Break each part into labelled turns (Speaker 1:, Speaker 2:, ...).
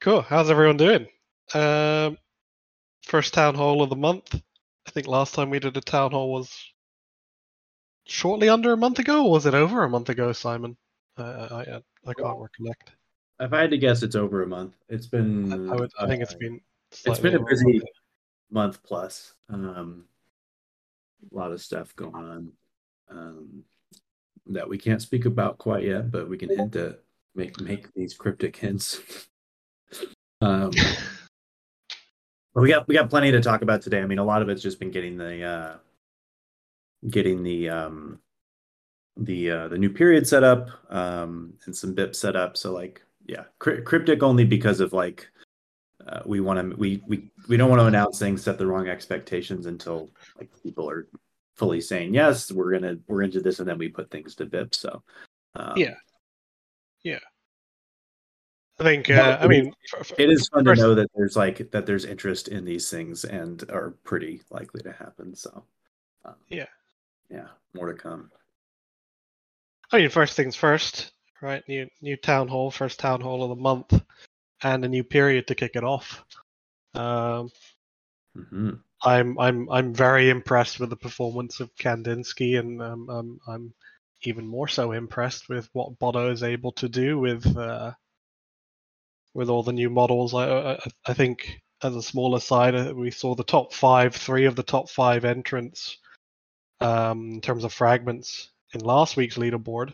Speaker 1: Cool. How's everyone doing? Um, first town hall of the month. I think last time we did a town hall was shortly under a month ago, or was it over a month ago, Simon? I I, I, I can't recollect.
Speaker 2: If I had to guess, it's over a month. It's been.
Speaker 1: I, would, I think it's
Speaker 2: uh,
Speaker 1: been.
Speaker 2: It's been a busy
Speaker 1: month.
Speaker 2: month plus. Um, a lot of stuff going on um, that we can't speak about quite yet, but we can hint at make make these cryptic hints. um, but we got we got plenty to talk about today. I mean, a lot of it's just been getting the uh, getting the um, the uh, the new period set up um, and some BIP set up. So like, yeah, cry- cryptic only because of like uh, we want to we we we don't want to announce things, set the wrong expectations until like people are fully saying yes, we're gonna we're into this, and then we put things to BIP. So um,
Speaker 1: Yeah. I think. Uh, I mean,
Speaker 2: it is fun
Speaker 1: First-
Speaker 2: to know that there's like that there's interest in these things and are pretty likely to happen. So um,
Speaker 1: Yeah.
Speaker 2: yeah, more to come.
Speaker 1: I mean, first things first, right? New new town hall, first town hall of the month, and a new period to kick it off. Um,
Speaker 2: hmm
Speaker 1: I'm I'm I'm very impressed with the performance of Kandinsky, and um, I'm I'm even more so impressed with what Botto is able to do with uh, with all the new models. I I, I think as a smaller side, uh, we saw the top five, three of the top five entrants um, in terms of fragments in last week's leaderboard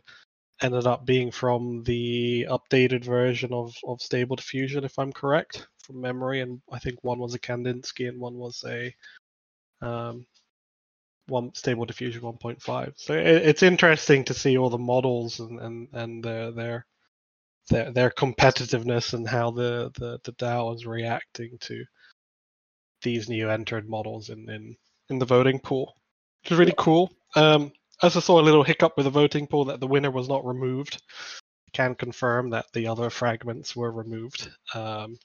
Speaker 1: ended up being from the updated version of, of Stable Diffusion, if I'm correct, from memory. And I think one was a Kandinsky and one was a um, one Stable Diffusion 1.5. So it, it's interesting to see all the models and and and their their their, their competitiveness and how the, the the DAO is reacting to these new entered models in in in the voting pool, which is really cool. Um, I also saw a little hiccup with the voting pool that the winner was not removed. Can confirm that the other fragments were removed, um,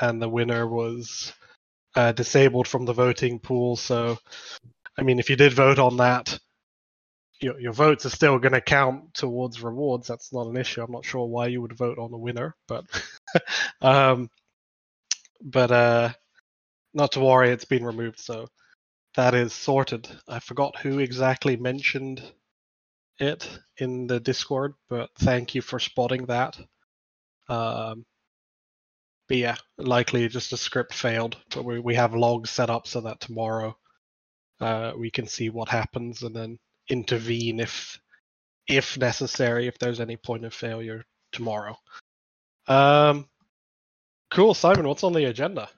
Speaker 1: and the winner was uh, disabled from the voting pool. So, I mean, if you did vote on that, your your votes are still going to count towards rewards. That's not an issue. I'm not sure why you would vote on the winner, but um, but uh, not to worry, it's been removed. So that is sorted. I forgot who exactly mentioned it in the Discord, but thank you for spotting that. Um, but yeah, likely just a script failed. But we, we have logs set up so that tomorrow uh, we can see what happens and then intervene if if necessary if there's any point of failure tomorrow. Um, cool, Simon. What's on the agenda?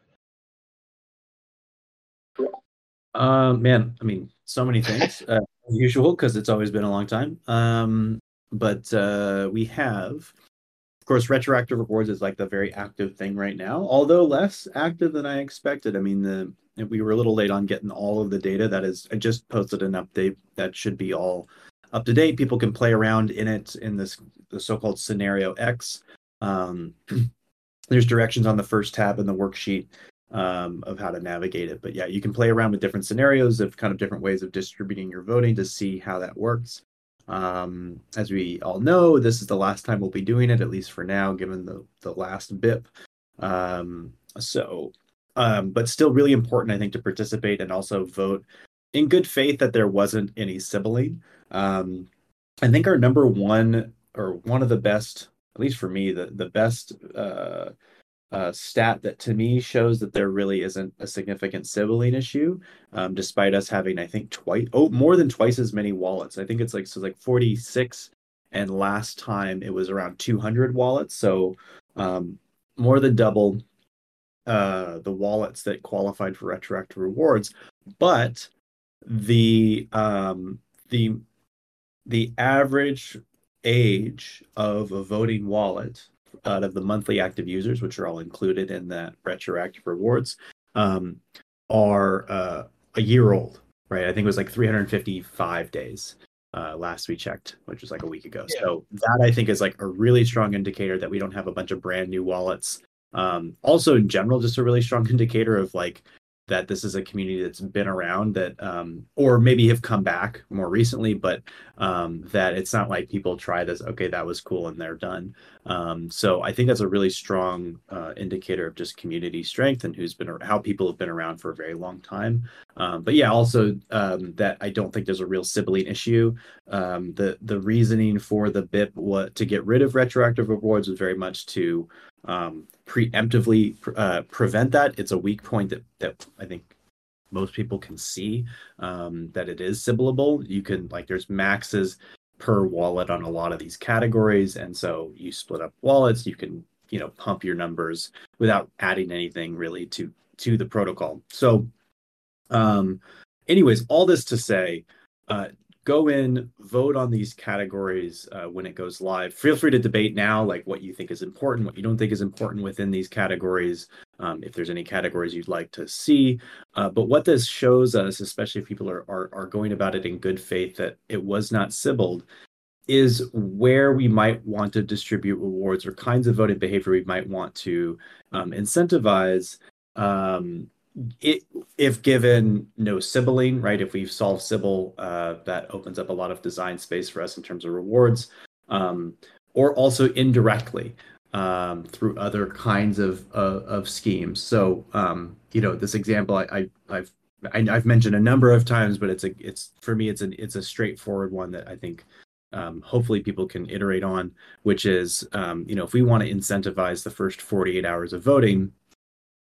Speaker 2: Um, man, I mean, so many things uh, as usual because it's always been a long time. Um, but uh, we have, of course, retroactive rewards is like the very active thing right now, although less active than I expected. I mean, the we were a little late on getting all of the data. That is, I just posted an update that should be all up to date. People can play around in it in this the so-called scenario X. Um, there's directions on the first tab in the worksheet um, of how to navigate it. But yeah, you can play around with different scenarios of kind of different ways of distributing your voting to see how that works. Um, as we all know, this is the last time we'll be doing it, at least for now, given the the last BIP. Um, so, um, but still really important, I think, to participate and also vote in good faith that there wasn't any Sybilling. Um, I think our number one or one of the best, at least for me, the the best uh, uh, stat that to me shows that there really isn't a significant Sybilling issue, um, despite us having, I think, twice, oh, more than twice as many wallets. I think it's like so, like forty six, and last time it was around two hundred wallets. So, um, more than double uh, the wallets that qualified for retroactive rewards. But the um, the the average age of a voting wallet out of the monthly active users, which are all included in that retroactive rewards, um, are uh, a year old, right? I think it was like 355 days uh, last we checked, which was like a week ago.
Speaker 1: Yeah.
Speaker 2: So that I think is like a really strong indicator that we don't have a bunch of brand new wallets. Um, also, in general, just a really strong indicator of like that this is a community that's been around that um, or maybe have come back more recently but um, that it's not like people try this okay that was cool and they're done Um, so I think that's a really strong uh, indicator of just community strength and who's been how people have been around for a very long time. Um, but yeah, also um, that I don't think there's a real Sybilling issue. Um, the the reasoning for the BIP what to get rid of retroactive rewards was very much to um, preemptively uh, prevent that. It's a weak point that that I think most people can see um, that it is Sybilable. You can like there's maxes per wallet on a lot of these categories, and so you split up wallets. You can you know pump your numbers without adding anything really to to the protocol. So, um, anyways, all this to say, uh, go in, vote on these categories uh, when it goes live. Feel free to debate now, like what you think is important, what you don't think is important within these categories. Um, if there's any categories you'd like to see, uh, but what this shows us, especially if people are, are are going about it in good faith, that it was not Sybiled, is where we might want to distribute rewards or kinds of voting behavior we might want to um, incentivize. Um, if given no Sybilling, right? If we've solved Sybil, uh, that opens up a lot of design space for us in terms of rewards, um, or also indirectly um, through other kinds of of schemes. So, um, you know, this example I, I have I, have mentioned a number of times, but it's a it's for me it's an it's a straightforward one that I think um, hopefully people can iterate on, which is um, you know if we want to incentivize the first 48 hours of voting,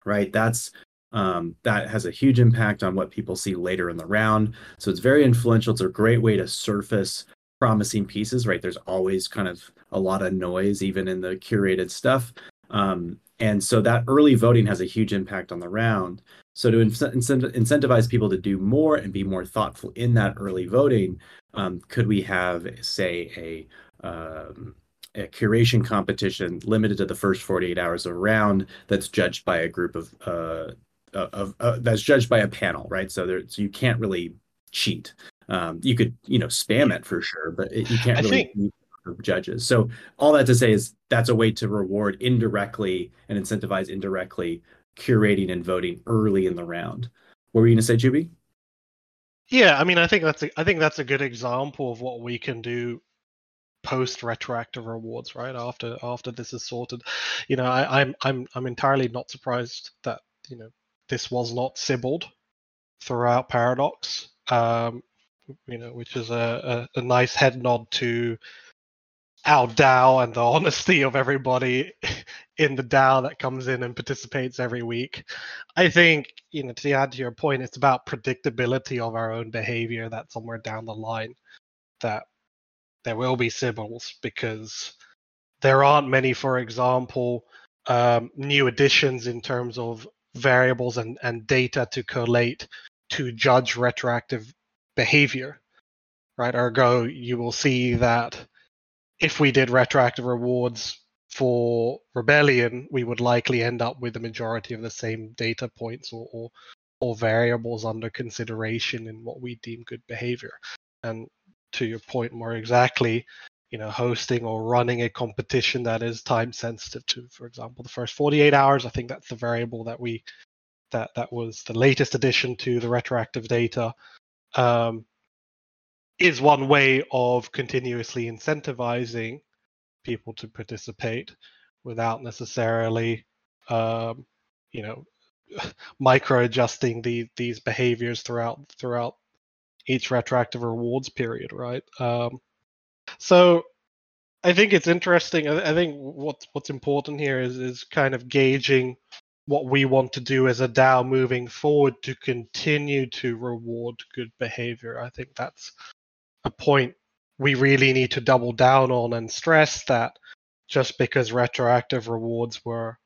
Speaker 2: right? That's um, that has a huge impact on what people see later in the round. So it's very influential. It's a great way to surface promising pieces, right? There's always kind of a lot of noise, even in the curated stuff. Um, and so that early voting has a huge impact on the round. So to incentivize people to do more and be more thoughtful in that early voting, um, could we have, say, a um, a curation competition limited to the first 48 hours of a round that's judged by a group of uh, of, uh, that's judged by a panel, right? So there, so you can't really cheat. Um, you could, you know, spam it for sure, but it, you can't really judges. So all that to say is that's a way to reward indirectly and incentivize indirectly curating and voting early in the round. What were you going to say, choobie?
Speaker 1: Yeah, I mean, I think that's a, I think that's a good example of what we can do post retroactive rewards, right? After after this is sorted, you know, I, I'm I'm I'm entirely not surprised that you know this was not Sybiled throughout Paradox, um, you know, which is a, a, a, nice head nod to our DAO and the honesty of everybody in the DAO that comes in and participates every week. I think, you know, to add to your point, it's about predictability of our own behavior that somewhere down the line that there will be Sybils because there aren't many, for example, um, new additions in terms of variables and, and data to collate to judge retroactive behavior, right? Ergo, you will see that if we did retroactive rewards for rebellion, we would likely end up with the majority of the same data points or, or, or variables under consideration in what we deem good behavior. And to your point more exactly, you know hosting or running a competition that is time sensitive to for example the first 48 hours. I think that's the variable that we that that was the latest addition to the retroactive data um, is one way of continuously incentivizing people to participate without necessarily um, you know micro adjusting the, these behaviors throughout throughout each retroactive rewards period right? Um, so I think it's interesting. I, think what's what's important here is is kind of gauging what we want to do as a DAO moving forward to continue to reward good behavior. I think that's a point we really need to double down on and stress that just because retroactive rewards were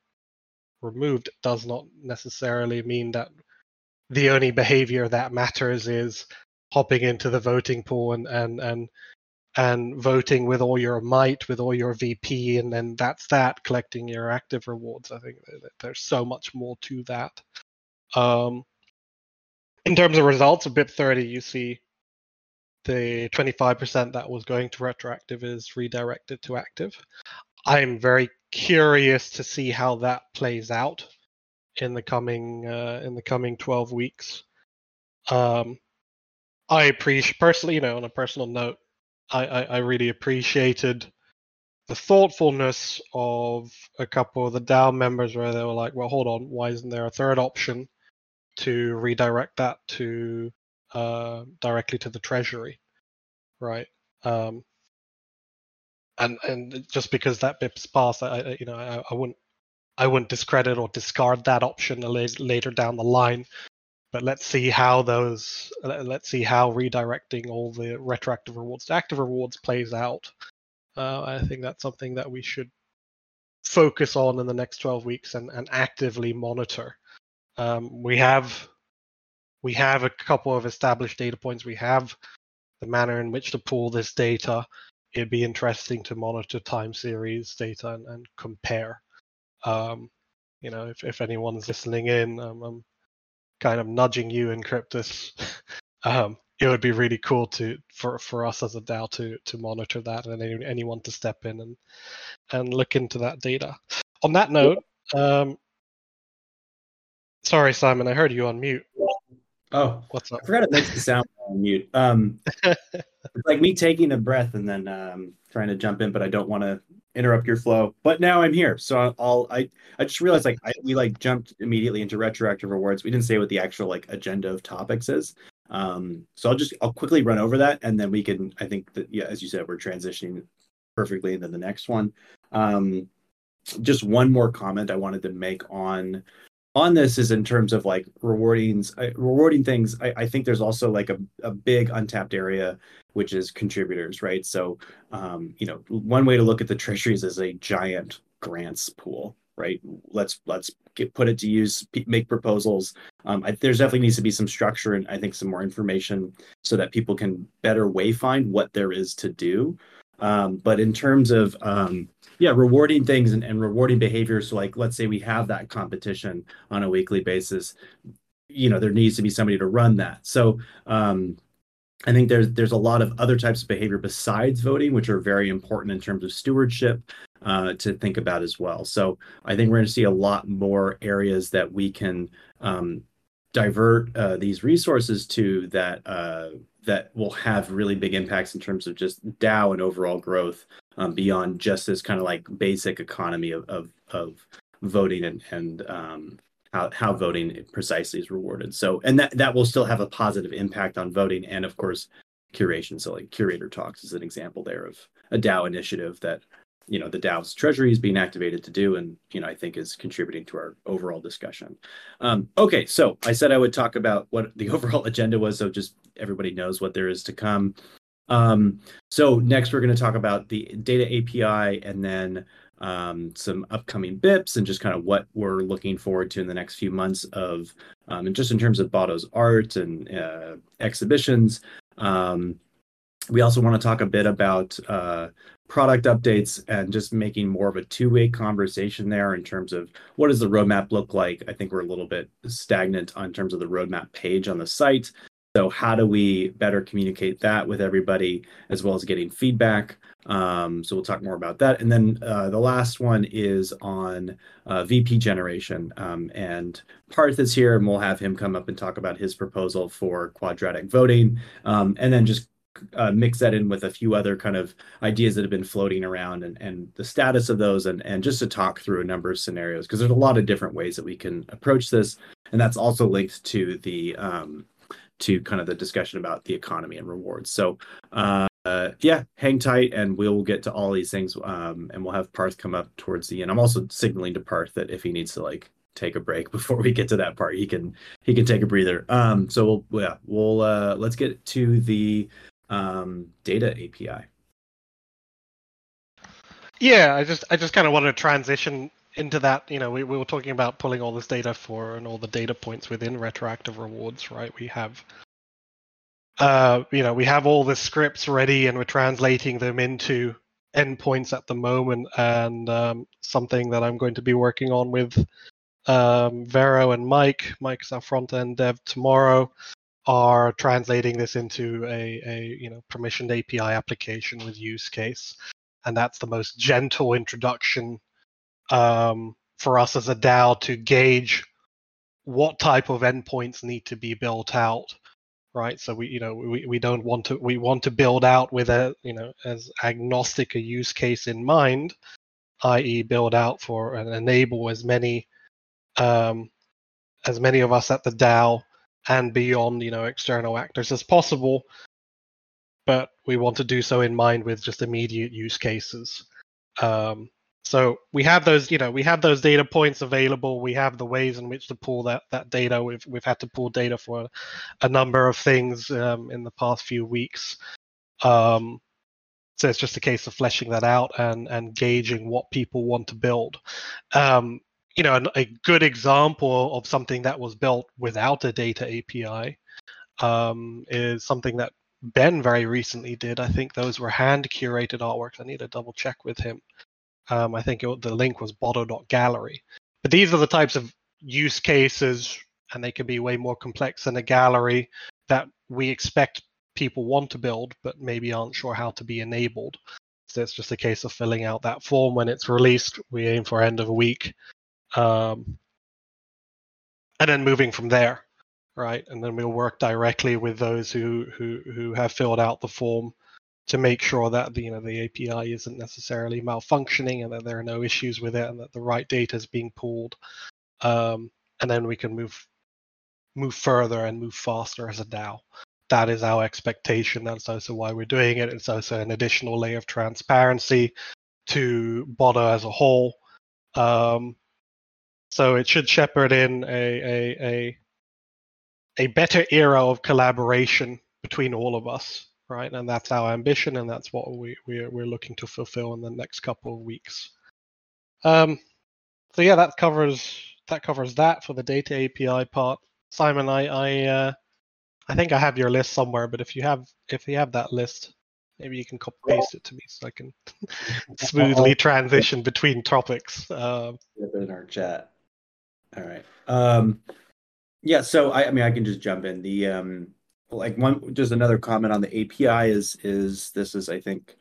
Speaker 1: removed does not necessarily mean that the only behavior that matters is hopping into the voting pool and and and and voting with all your might, with all your VP, and then that's that, collecting your active rewards. I think there's so much more to that. Um, in terms of results, of BIP 30, you see the 25% that was going to retroactive is redirected to active. I'm very curious to see how that plays out in the coming uh, in the coming 12 weeks. Um, I appreciate personally, you know, on a personal note, I, I, I really appreciated the thoughtfulness of a couple of the DAO members where they were like, well, hold on, why isn't there a third option to redirect that to uh, directly to the treasury, right? Um, and and just because that BIP's passed, I, I you know I, I wouldn't I wouldn't discredit or discard that option later down the line. But let's see how those let's see how redirecting all the retroactive rewards to active rewards plays out. Uh, I think that's something that we should focus on in the next 12 weeks and, and actively monitor. Um, we have we have a couple of established data points. We have the manner in which to pull this data. It'd be interesting to monitor time series data and, and compare. Um, you know, if, if anyone's listening in, um, I'm kind of nudging you and Cryptus. um, it would be really cool to for for us as a DAO to to monitor that and any, anyone to step in and and look into that data. On that note, um, sorry Simon, I heard you on mute.
Speaker 2: Oh,
Speaker 1: what's up?
Speaker 2: I forgot it makes the sound on mute. Um, it's like me taking a breath and then um, trying to jump in, but I don't want to interrupt your flow. But now I'm here, so I'll I I just realized like I, we like jumped immediately into retroactive rewards. We didn't say what the actual like agenda of topics is. Um, so I'll just I'll quickly run over that, and then we can. I think that yeah, as you said, we're transitioning perfectly into the next one. Um, just one more comment I wanted to make on on this is in terms of like rewarding rewarding things I, I, think there's also like a, a big untapped area which is contributors right? So um, you know one way to look at the treasuries is a giant grants pool right? Let's let's get, put it to use make proposals. Um, I, there's definitely needs to be some structure and i think some more information so that people can better wayfind what there is to do um, but in terms of um, yeah rewarding things and, and rewarding behaviors so like let's say we have that competition on a weekly basis you know there needs to be somebody to run that so um, I think there's there's a lot of other types of behavior besides voting, which are very important in terms of stewardship uh, to think about as well. So I think we're going to see a lot more areas that we can um, divert uh, these resources to that uh, that will have really big impacts in terms of just DAO and overall growth um, beyond just this kind of like basic economy of of, of voting and and um, how how voting precisely is rewarded. So and that that will still have a positive impact on voting and of course curation. So like curator talks is an example there of a DAO initiative that you know the DAO's treasury is being activated to do, and you know I think is contributing to our overall discussion. Um, okay, so I said I would talk about what the overall agenda was, so just everybody knows what there is to come. Um, so next we're going to talk about the data API and then um, some upcoming BIPs and just kind of what we're looking forward to in the next few months of, um, and just in terms of Botto's art and uh, exhibitions. Um, we also want to talk a bit about uh, product updates and just making more of a two-way conversation there in terms of what does the roadmap look like. I think we're a little bit stagnant on terms of the roadmap page on the site. So how do we better communicate that with everybody as well as getting feedback? Um, so we'll talk more about that. And then uh, the last one is on uh, VP generation. Um, and Parth is here and we'll have him come up and talk about his proposal for quadratic voting. Um, and then just uh, mix that in with a few other kind of ideas that have been floating around and, and the status of those and, and just to talk through a number of scenarios because there's a lot of different ways that we can approach this. And that's also linked to the um, to kind of the discussion about the economy and rewards. So uh, uh, yeah hang tight and we'll get to all these things um, and we'll have parth come up towards the end. I'm also signaling to parth that if he needs to like take a break before we get to that part he can he can take a breather. Um so we'll yeah we'll uh let's get to the um, data API.
Speaker 1: Yeah, I just I just kind of wanted to transition into that. You know, we, we were talking about pulling all this data for and all the data points within retroactive rewards, right? We have, uh, you know, we have all the scripts ready and we're translating them into endpoints at the moment, and um, something that I'm going to be working on with um, Vero and Mike. Mike's our front end dev tomorrow are translating this into a, a you know permissioned API application with use case, and that's the most gentle introduction um, for us as a DAO to gauge what type of endpoints need to be built out right? So we, you know, we, we don't want to we want to build out with a, you know, as agnostic a use case in mind, i.e., build out for and enable as many um, as many of us at the DAO and beyond, you know, external actors as possible. But we want to do so in mind with just immediate use cases. Um, so we have those, you know, we have those data points available. We have the ways in which to pull that that data. We've we've had to pull data for a number of things um, in the past few weeks. Um, so it's just a case of fleshing that out and and gauging what people want to build. Um, you know, a good example of something that was built without a data API um, is something that Ben very recently did. I think those were hand curated artworks. I need to double check with him. Um, I think it, the link was botto.gallery. But these are the types of use cases, and they can be way more complex than a gallery that we expect people want to build, but maybe aren't sure how to be enabled. So it's just a case of filling out that form when it's released. We aim for end of week, um, and then moving from there, right? And then we'll work directly with those who who who have filled out the form to make sure that the, you know the API isn't necessarily malfunctioning and that there are no issues with it and that the right data is being pulled. Um, and then we can move move further and move faster as a DAO. That is our expectation. That's also why we're doing it. It's also an additional layer of transparency to Botto as a whole. Um, so it should shepherd in a, a a a better era of collaboration between all of us right? And that's our ambition, and that's what we we're, we're looking to fulfill in the next couple of weeks. Um, so yeah, that covers that covers that for the data API part. Simon, I I uh, I think I have your list somewhere, but if you have if you have that list, maybe you can copy paste it to me so I can smoothly transition between topics. Uh,
Speaker 2: in our chat. All right. Um, yeah. So I, I mean, I can just jump in. The um, like one just another comment on the API is is this is I think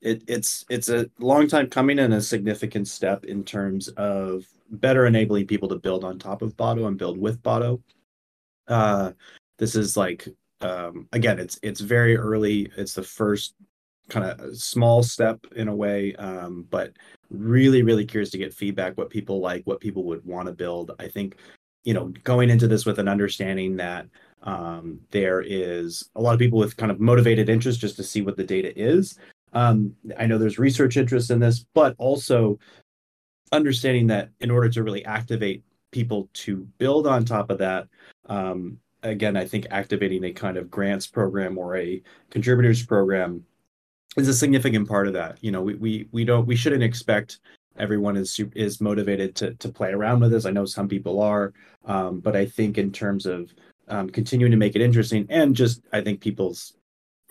Speaker 2: it, it's it's a long time coming and a significant step in terms of better enabling people to build on top of Botto and build with Botto. Uh, this is like um, again, it's it's very early. It's the first kind of small step in a way, um, but really really curious to get feedback, what people like, what people would want to build. I think you know going into this with an understanding that um, there is a lot of people with kind of motivated interest just to see what the data is. Um, I know there's research interest in this, but also understanding that in order to really activate people to build on top of that, um, again, I think activating a kind of grants program or a contributors program is a significant part of that. You know, we we we don't we shouldn't expect everyone is is motivated to to play around with this. I know some people are, um, but I think in terms of um, continuing to make it interesting and just i think people's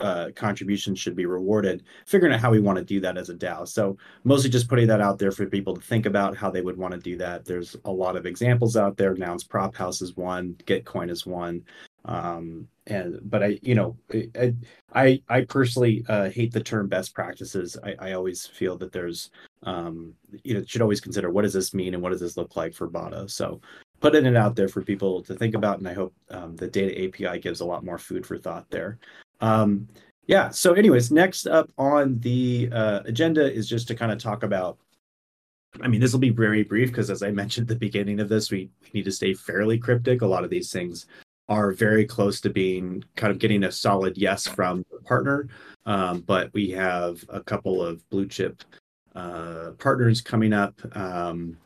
Speaker 2: uh, contributions should be rewarded figuring out how we want to do that as a dao. So mostly just putting that out there for people to think about how they would want to do that. There's a lot of examples out there. Nouns prop house is one. Gitcoin is one. Um and but i you know i i, I personally uh, hate the term best practices I, I always feel that there's um you know should always consider what does this mean and what does this look like for Botto so putting it out there for people to think about, and I hope um, the data API gives a lot more food for thought there. Um, yeah. So, anyways, next up on the uh, agenda is just to kind of talk about. I mean, this will be very brief because, as I mentioned at the beginning of this, we, we need to stay fairly cryptic. A lot of these things are very close to being kind of getting a solid yes from the partner. Um, but we have a couple of blue chip uh, partners coming up. Um,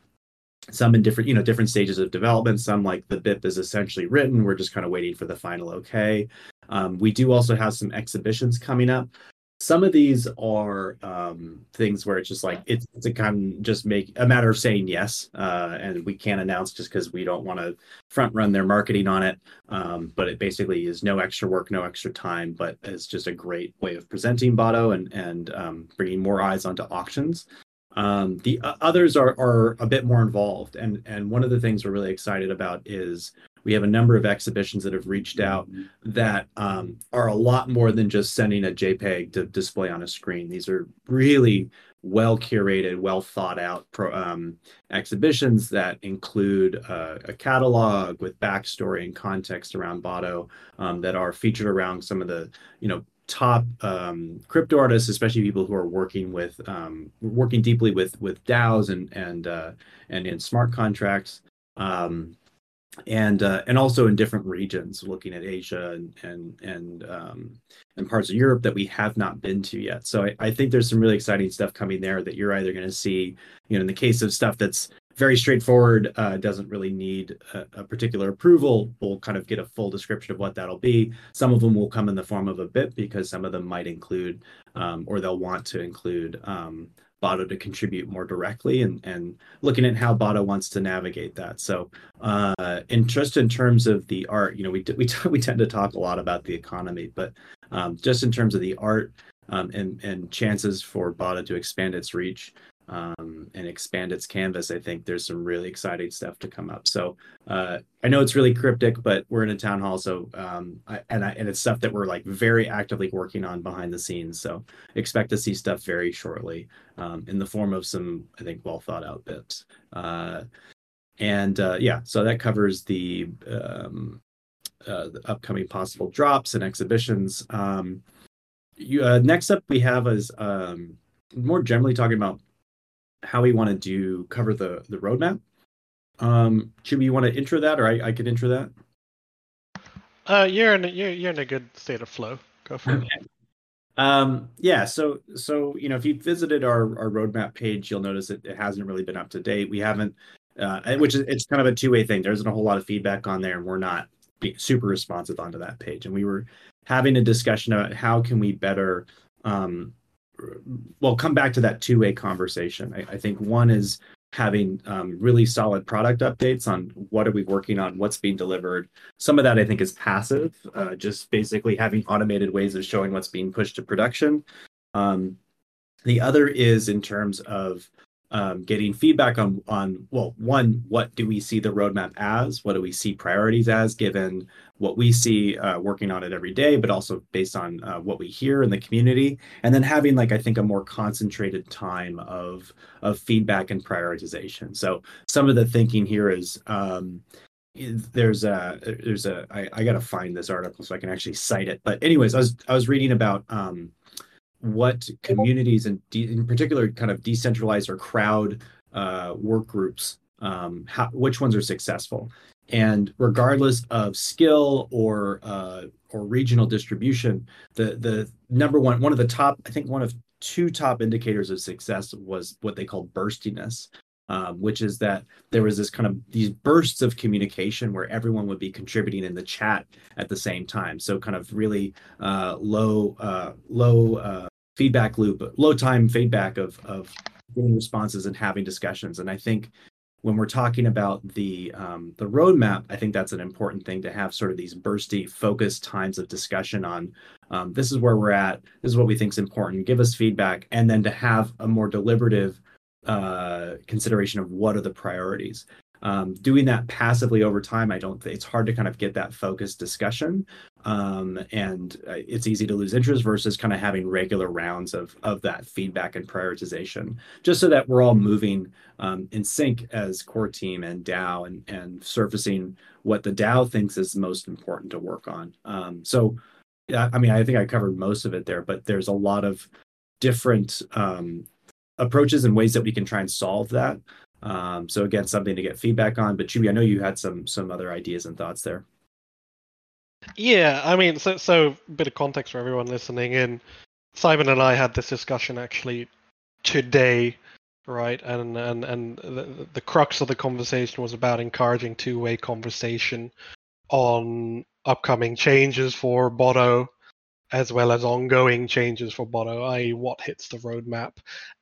Speaker 2: some in different you know different stages of development some like the bip is essentially written we're just kind of waiting for the final okay um, we do also have some exhibitions coming up some of these are um, things where it's just like it's, it's a kind of just make a matter of saying yes uh, and we can't announce just because we don't want to front run their marketing on it. Um, but it basically is no extra work no extra time but it's just a great way of presenting Botto and and um, bringing more eyes onto auctions. Um, the uh, others are are a bit more involved, and and one of the things we're really excited about is we have a number of exhibitions that have reached out that um, are a lot more than just sending a JPEG to display on a screen. These are really well curated, well thought out pro, um, exhibitions that include uh, a catalog with backstory and context around Botto um, that are featured around some of the you know top um, crypto artists, especially people who are working with um, working deeply with with DAOs and and uh, and in smart contracts. Um, and uh, and also in different regions, looking at Asia and and and um, and parts of Europe that we have not been to yet. So I, I think there's some really exciting stuff coming there that you're either going to see, you know, in the case of stuff that's very straightforward, uh, doesn't really need a, a, particular approval. We'll kind of get a full description of what that'll be. Some of them will come in the form of a BIP because some of them might include, um, or they'll want to include um, Botto to contribute more directly and, and looking at how Botto wants to navigate that. So, uh, in just in terms of the art, you know, we we we tend to talk a lot about the economy, but um, just in terms of the art um, and and chances for Botto to expand its reach, um, and expand its canvas, I think there's some really exciting stuff to come up. So uh, I know it's really cryptic, but we're in a town hall, so um, I, and I, and it's stuff that we're like very actively working on behind the scenes. So expect to see stuff very shortly um, in the form of some, I think, well thought out BIPs. Uh, and uh, yeah, so that covers the, um, uh, the upcoming possible drops and exhibitions. Um, you, uh, next up, we have is um, more generally talking about how we want to do cover the the roadmap. Um, choobie, you want to intro that, or I, I could intro that?
Speaker 1: Uh, you're in a, you're you're in a good state of flow. Go for okay. it.
Speaker 2: Um, yeah, so so you know, if you visited our our roadmap page, you'll notice it, it hasn't really been up to date. We haven't, uh, which is it's kind of a two way thing. There isn't a whole lot of feedback on there, and we're not super responsive onto that page. And we were having a discussion about how can we better um, well come back to that two-way conversation. I, I think one is having um, really solid product updates on what are we working on what's being delivered. Some of that i think is passive uh, just basically having automated ways of showing what's being pushed to production. Um, the other is in terms of um, getting feedback on on well one what do we see the roadmap as? What do we see priorities as given what we see uh, working on it every day but also based on uh, what we hear in the community? And then having like i think a more concentrated time of of feedback and prioritization. So some of the thinking here is um, there's a there's a I, I gotta find this article so i can actually cite it. But anyways i was i was reading about um, what communities and de- in particular kind of decentralized or crowd uh, work groups um, how, which ones are successful? And regardless of skill or uh, or regional distribution the the number one one of the top i think one of two top indicators of success was what they call burstiness um, which is that there was this kind of these bursts of communication where everyone would be contributing in the chat at the same time. So kind of really uh, low uh, low uh, feedback loop, low time feedback of of getting responses and having discussions. And I think when we're talking about the um, the roadmap, I think that's an important thing to have sort of these bursty, focused times of discussion on. Um, this is where we're at. This is what we think is important. Give us feedback, and then to have a more deliberative uh, consideration of what are the priorities. Um, doing that passively over time, I don't. It's hard to kind of get that focused discussion, um, and uh, it's easy to lose interest versus kind of having regular rounds of of that feedback and prioritization, just so that we're all moving um, in sync as core team and DAO, and and surfacing what the DAO thinks is most important to work on. Um, so, I mean, I think I covered most of it there, but there's a lot of different um, approaches and ways that we can try and solve that. Um, so again, something to get feedback on. But choobie, I know you had some some other ideas and thoughts there.
Speaker 1: Yeah, I mean, so so a bit of context for everyone listening in. Simon and I had this discussion actually today, right? And and and the, the crux of the conversation was about encouraging two-way conversation on upcoming changes for Botto as well as ongoing changes for Botto, i.e., what hits the roadmap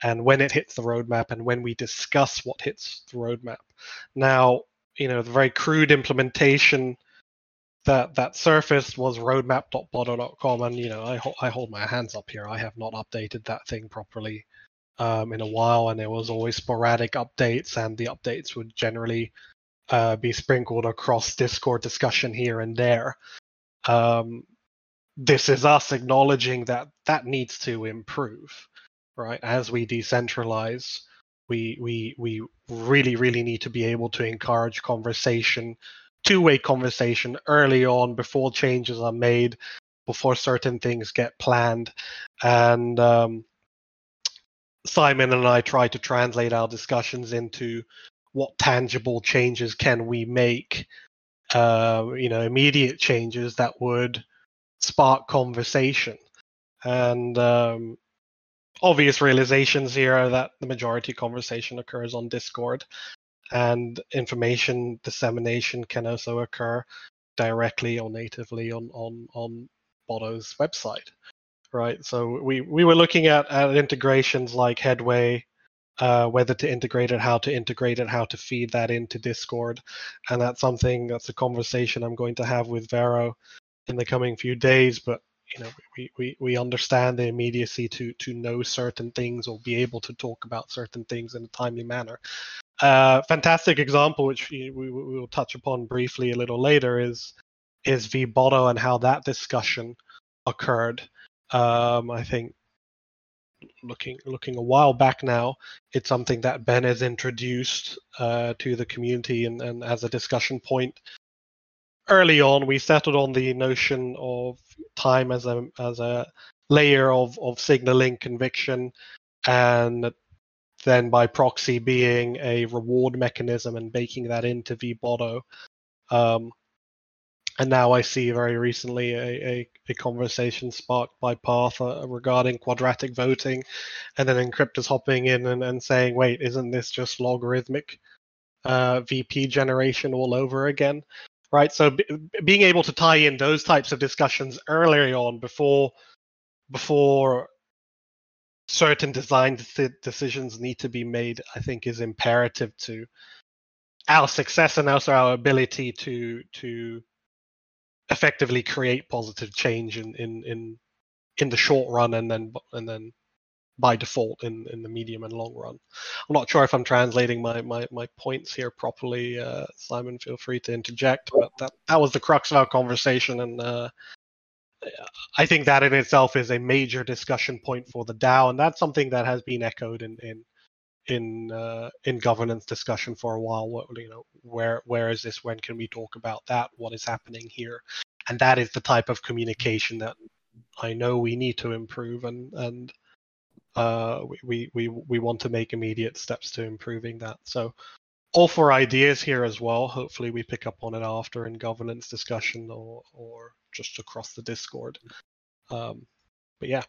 Speaker 1: and when it hits the roadmap and when we discuss what hits the roadmap. Now, you know, the very crude implementation that that surfaced was roadmap.botto.com, and you know, I I hold my hands up here. I have not updated that thing properly um, in a while, and there was always sporadic updates, and the updates would generally uh, be sprinkled across Discord discussion here and there. Um, this is us acknowledging that that needs to improve right? As we decentralize, we we we really really need to be able to encourage conversation, two-way conversation early on before changes are made, before certain things get planned, and um, Simon and I try to translate our discussions into what tangible changes can we make, uh, you know, immediate changes that would spark conversation. And um, obvious realizations here are that the majority conversation occurs on Discord, and information dissemination can also occur directly or natively on on on Botto's website right? So we we were looking at, at integrations like Headway, uh, whether to integrate it, how to integrate it, how to feed that into Discord, and that's something that's a conversation I'm going to have with Vero in the coming few days. But you know, we, we, we understand the immediacy to to know certain things or be able to talk about certain things in a timely manner. Uh, fantastic example, which we, we will touch upon briefly a little later, is is vBotto and how that discussion occurred. Um, I think looking looking a while back now, it's something that Ben has introduced uh, to the community and, and as a discussion point. Early on, we settled on the notion of time as a as a layer of, of signaling conviction, and then by proxy being a reward mechanism and baking that into vBotto. Um, and now I see very recently a, a, a conversation sparked by Parth uh, regarding quadratic voting, and then Encryptors hopping in and, and saying, wait, isn't this just logarithmic uh, VP generation all over again? Right. So b- being able to tie in those types of discussions earlier on before before certain design decisions need to be made, I think is imperative to our success and also our ability to to effectively create positive change in in in in the short run and then and then by default in in the medium and long run. I'm not sure if I'm translating my my, my points here properly. Uh, Simon, feel free to interject, but that that was the crux of our conversation, and uh, I think that in itself is a major discussion point for the DAO, and that's something that has been echoed in in in uh, in governance discussion for a while. What, you know, where where is this? When can we talk about that? What is happening here? And that is the type of communication that I know we need to improve, and and uh, we we we want to make immediate steps to improving that. So all for ideas here as well. Hopefully, we pick up on it after in governance discussion or or just across the Discord. Um, but yeah.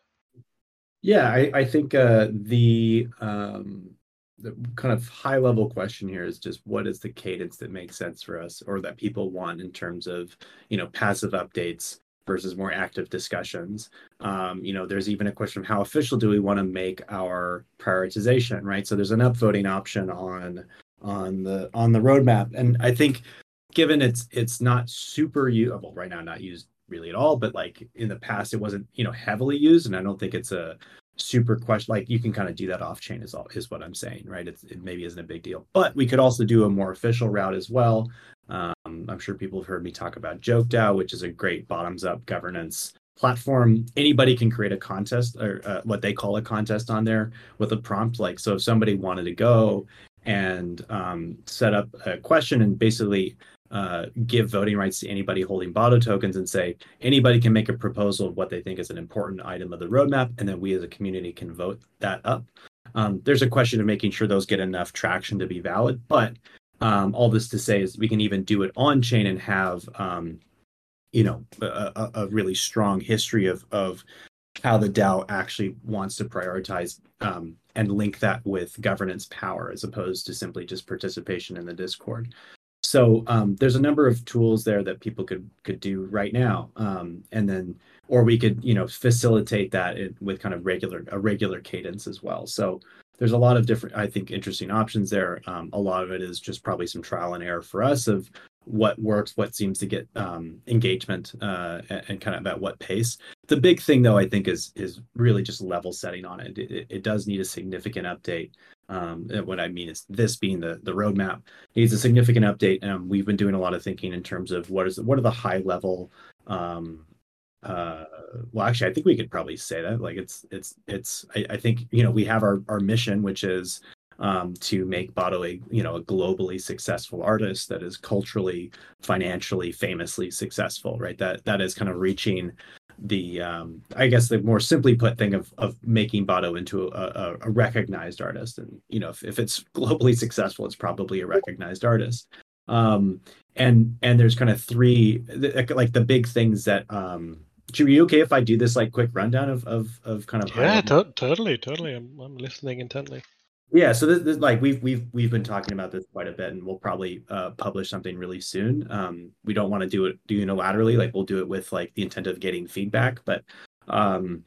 Speaker 2: Yeah, I, I think uh, the um, the kind of high level question here is just what is the cadence that makes sense for us or that people want in terms of you know passive updates versus more active discussions. Um, you know there's even a question of how official do we want to make our prioritization right? So there's an upvoting option on on the on the roadmap. And i think given it's it's not super usable right now not used really at all but like in the past it wasn't you know heavily used. And i don't think it's a super question like you can kind of do that off chain is all is what i'm saying right? It's, it maybe isn't a big deal. But we could also do a more official route as well um, i'm sure people have heard me talk about JokeDAO which is a great bottoms up governance platform anybody can create a contest or uh, what they call a contest on there with a prompt like so if somebody wanted to go and um, set up a question and basically uh, give voting rights to anybody holding Botto tokens and say anybody can make a proposal of what they think is an important item of the roadmap, and then we as a community can vote that up. Um, there's a question of making sure those get enough traction to be valid, but um, all this to say is we can even do it on chain and have um, you know a, a, really strong history of of how the DAO actually wants to prioritize um, and link that with governance power as opposed to simply just participation in the Discord. So um, there's a number of tools there that people could could do right now um, and then or we could you know facilitate that with kind of regular a regular cadence as well. So there's a lot of different i think interesting options there. Um, a lot of it is just probably some trial and error for us of what works what seems to get um, engagement uh, and, and, kind of at what pace. The big thing though i think is is really just level setting on it. It, it, does need a significant update. Um, what I mean is this being the the roadmap needs a significant update. and we've been doing a lot of thinking in terms of what is what are the high level um, uh, well, actually, I think we could probably say that. Like, it's it's it's. I, I think you know we have our our mission, which is um, to make Botto a you know a globally successful artist that is culturally, financially, famously successful. Right. That that is kind of reaching the um, I guess the more simply put thing of of making Botto into a, a, recognized artist. And you know, if, if it's globally successful, it's probably a recognized artist. Um, and and there's kind of three like the big things that um should we be okay if I do this like quick rundown of of of kind of
Speaker 1: yeah, to- totally, totally. I'm I'm listening intently.
Speaker 2: Yeah, so this, this, like we've we've we've been talking about this quite a bit, and we'll probably uh, publish something really soon. Um, we don't want to do it do unilaterally, like we'll do it with like the intent of getting feedback. But um,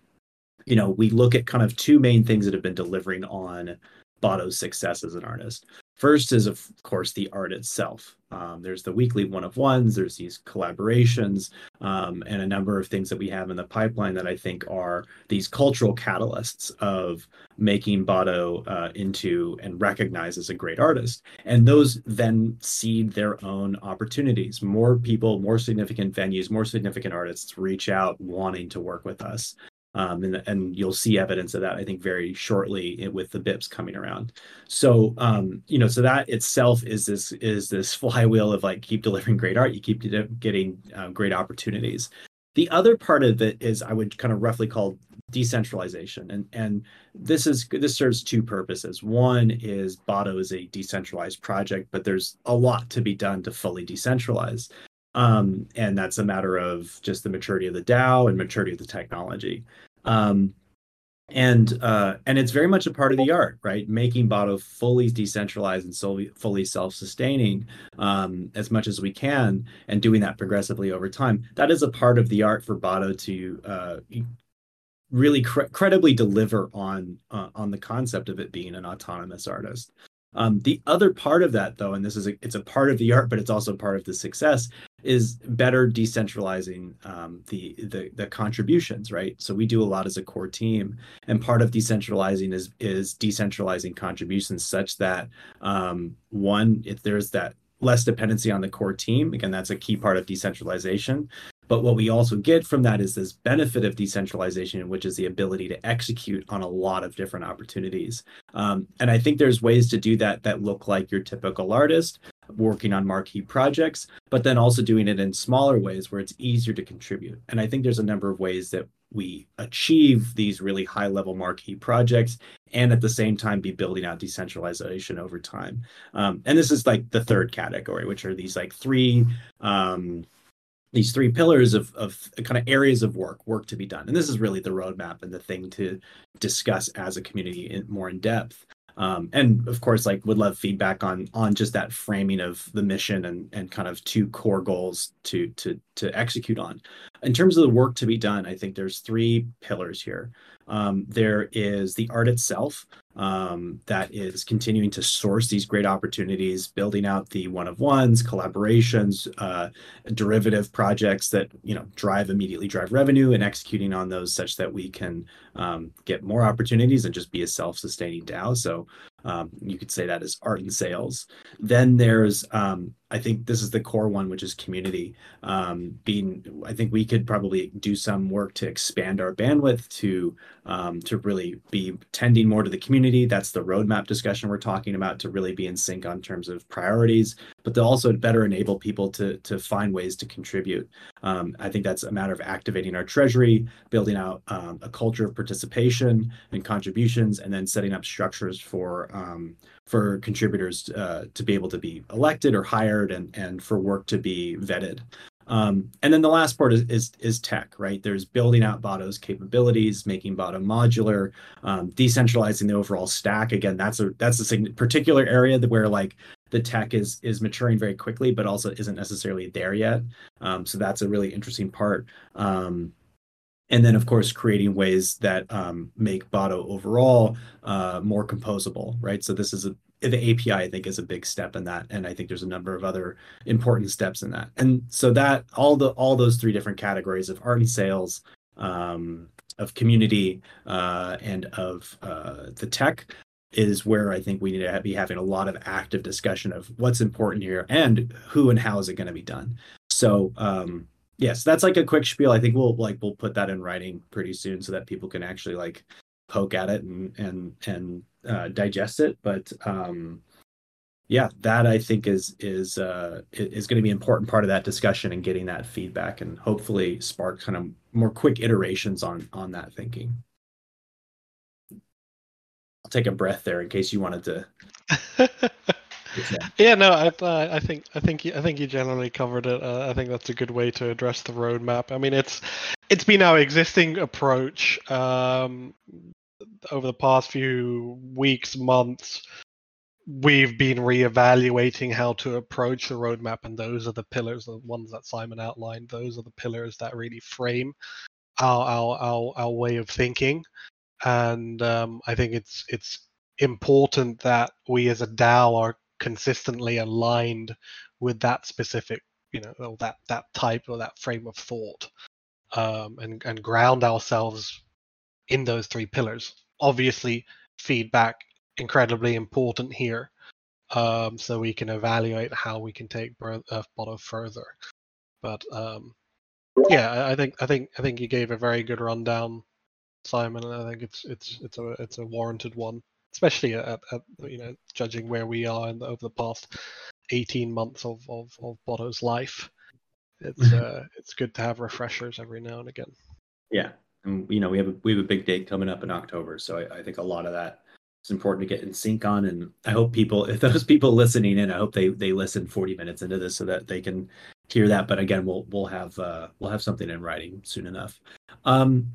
Speaker 2: you know, we look at kind of two main things that have been delivering on Botto's success as an artist. First is, of course, the art itself. Um, there's the weekly one of ones, there's these collaborations, um, and a number of things that we have in the pipeline that I think are these cultural catalysts of making Botto uh, into and recognized as a great artist. And those then seed their own opportunities. More people, more significant venues, more significant artists reach out wanting to work with us. Um, and, and you'll see evidence of that, I think, very shortly with the BIPs coming around. So, um, you know, so that itself is this is this flywheel of like keep delivering great art, you keep getting uh, great opportunities. The other part of it is I would kind of roughly call decentralization, and and this is this serves two purposes. One is Botto is a decentralized project, but there's a lot to be done to fully decentralize. Um, and that's a matter of just the maturity of the DAO and maturity of the technology. Um, and uh, and it's very much a part of the art, right? Making Botto fully decentralized and solely, fully self-sustaining um, as much as we can, and doing that progressively over time. That is a part of the art for Botto to uh, really cre- credibly deliver on uh, on the concept of it being an autonomous artist. Um, the other part of that, though, and this is a, it's a part of the art, but it's also part of the success, is better decentralizing um, the, the the contributions, right? So we do a lot as a core team, and part of decentralizing is is decentralizing contributions such that um, one, if there's that less dependency on the core team, again, that's a key part of decentralization. But what we also get from that is this benefit of decentralization, which is the ability to execute on a lot of different opportunities. Um, and I think there's ways to do that that look like your typical artist working on marquee projects, but then also doing it in smaller ways where it's easier to contribute. And I think there's a number of ways that we achieve these really high level marquee projects and at the same time be building out decentralization over time. Um, and this is like the third category, which are these like three um, these three pillars of, of kind of areas of work work to be done and this is really the roadmap and the thing to discuss as a community in, more in depth um, and of course like would love feedback on on just that framing of the mission and and kind of two core goals to to to execute on. In terms of the work to be done i think there's three pillars here um, there is the art itself um, that is continuing to source these great opportunities, building out the one of ones, collaborations, uh, derivative projects that you know drive immediately drive revenue, and executing on those such that we can um, get more opportunities and just be a self-sustaining DAO. So um, you could say that is art and sales. Then there's, um, I think this is the core one, which is community. Um, being, I think we could probably do some work to expand our bandwidth to um, to really be tending more to the community. That's the roadmap discussion we're talking about to really be in sync on terms of priorities, but to also better enable people to to find ways to contribute. Um, I think that's a matter of activating our treasury, building out um, a culture of participation and contributions, and then setting up structures for um, for contributors uh, to be able to be elected or hired and, and for work to be vetted. Um, and then the last part is, is, is tech, right? There's building out Botto's capabilities, making Botto modular, um, decentralizing the overall stack. Again, that's a that's a particular area that where like the tech is is maturing very quickly, but also isn't necessarily there yet. Um, so that's a really interesting part. Um, and then of course creating ways that um, make Botto overall uh, more composable, right? So this is a the API I think is a big step in that, and I think there's a number of other important steps in that. And so that all the all those three different categories of art and sales, um, of community, uh, and of uh, the tech is where I think we need to be having a lot of active discussion of what's important here and who and how is it going to be done. So um, yes, that's like a quick spiel. I think we'll like we'll put that in writing pretty soon so that people can actually like poke at it and and and uh, digest it. But um, yeah, that I think is is uh, is going to be an important part of that discussion and getting that feedback and hopefully spark kind of more quick iterations on on that thinking. I'll take a breath there in case you wanted to.
Speaker 1: yeah, no, I, I think I think you, I think you generally covered it. Uh, I think that's a good way to address the roadmap. I mean, it's it's been our existing approach um, over the past few weeks, months. We've been reevaluating how to approach the roadmap, and those are the pillars, the ones that Simon outlined. Those are the pillars that really frame our our our, our way of thinking. And um, I think it's it's important that we as a DAO are consistently aligned with that specific you know or that that type or that frame of thought um, and and ground ourselves in those three pillars. Obviously feedback incredibly important here um, so we can evaluate how we can take Earth Botto further. But um, yeah I think I think I think you gave a very good rundown Simon and I think it's it's it's a it's a warranted one especially at, at you know judging where we are the, over the past 18 months of of, of Botto's life. It's uh, it's good to have refreshers every now and again.
Speaker 2: Yeah, and you know we have a we have a big date coming up in October, so I, I think a lot of that is important to get in sync on. And I hope people, if those people listening in, I hope they they listen 40 minutes into this so that they can hear that. But again, we'll we'll have uh, we'll have something in writing soon enough. Um,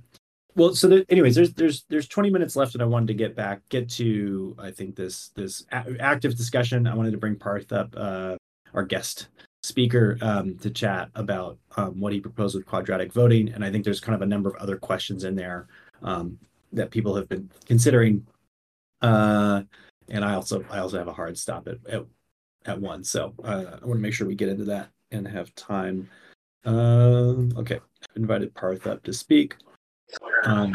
Speaker 2: well so anyways there's there's there's 20 minutes left and i wanted to get back get to i think this this active discussion. I wanted to bring parth up uh, our guest speaker um, to chat about um, what he proposed with quadratic voting. And i think there's kind of a number of other questions in there um, that people have been considering. Uh, and i also i also have a hard stop at at, at one. So uh, i want to make sure we get into that and have time. Um, okay. Invited parth up to speak um,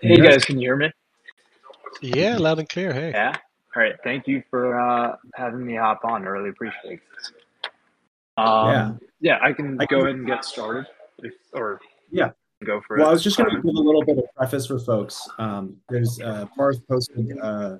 Speaker 3: hey guys, can you hear me?
Speaker 1: Yeah, loud and clear. Hey.
Speaker 3: Yeah. All right. Thank you for uh, having me hop on. I really appreciate it. Um, yeah. Yeah, I can I go can... ahead and get started, if, or
Speaker 2: yeah,
Speaker 3: go for
Speaker 2: well,
Speaker 3: it.
Speaker 2: Well, I was just going to give a little bit of preface for folks. Um, there's uh, Parth posted uh,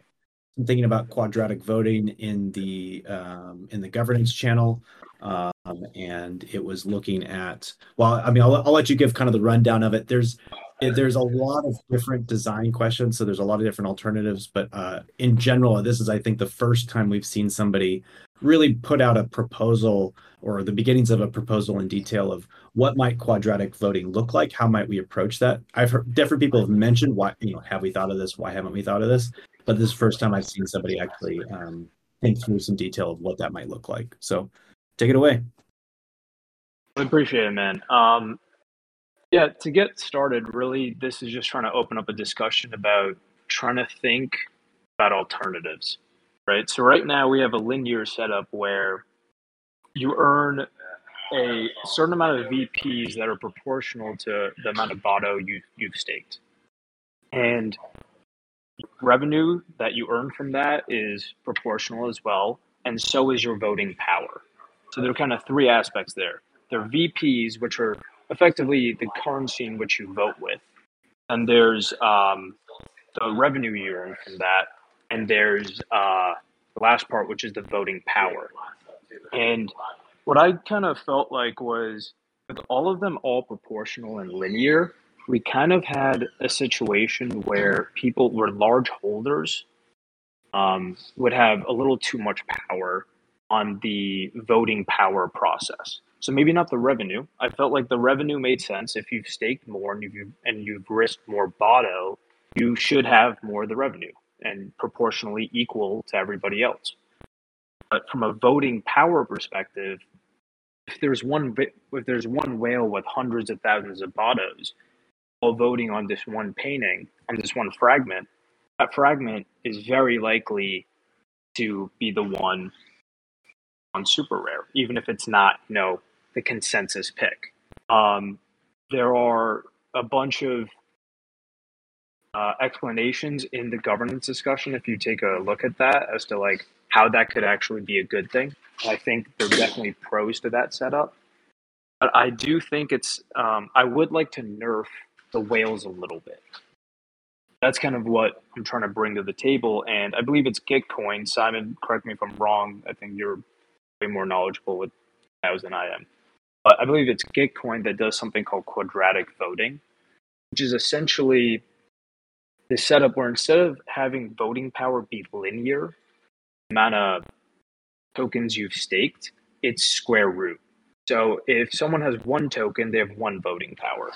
Speaker 2: some thinking about quadratic voting in the um, in the governance channel um, and it was looking at well i mean I'll, I'll let you give kind of the rundown of it. There's there's a lot of different design questions so there's a lot of different alternatives but uh, in general this is i think the first time we've seen somebody really put out a proposal or the beginnings of a proposal in detail of what might quadratic voting look like how might we approach that. I've heard different people have mentioned why you know have we thought of this? Why haven't we thought of this? But this is the first time i've seen somebody actually um, think through some detail of what that might look like. So take it away.
Speaker 3: I appreciate it, man. Um, yeah, to get started, really, this is just trying to open up a discussion about trying to think about alternatives, right? So, right now, we have a linear setup where you earn a certain amount of VPs that are proportional to the amount of Botto you, you've staked. And revenue that you earn from that is proportional as well, and so is your voting power. So there are kind of three aspects there. There are VPs, which are effectively the currency in which you vote with, and there's um, the revenue you earn from that, and there's uh, the last part, which is the voting power. And what I kind of felt like was with all of them all proportional and linear, we kind of had a situation where people were large holders um, would have a little too much power on the voting power process. So maybe not the revenue. I felt like the revenue made sense. If you've staked more and you've and you've risked more Botto, you should have more of the revenue and proportionally equal to everybody else. But from a voting power perspective, if there's one if there's one whale with hundreds of thousands of Bottos all voting on this one painting on this one fragment, that fragment is very likely to be the one on SuperRare, even if it's not, you know, the consensus pick. Um, there are a bunch of uh, explanations in the governance discussion if you take a look at that as to like how that could actually be a good thing. I think there are definitely pros to that setup. But I do think it's. Um, I would like to nerf the whales a little bit. That's kind of what I'm trying to bring to the table, and I believe it's Gitcoin. Simon, correct me if I'm wrong. I think you're way more knowledgeable with cows than I am. I believe it's Gitcoin that does something called quadratic voting, which is essentially the setup where instead of having voting power be linear, the amount of tokens you've staked, it's square root. So if someone has one token, they have one voting power.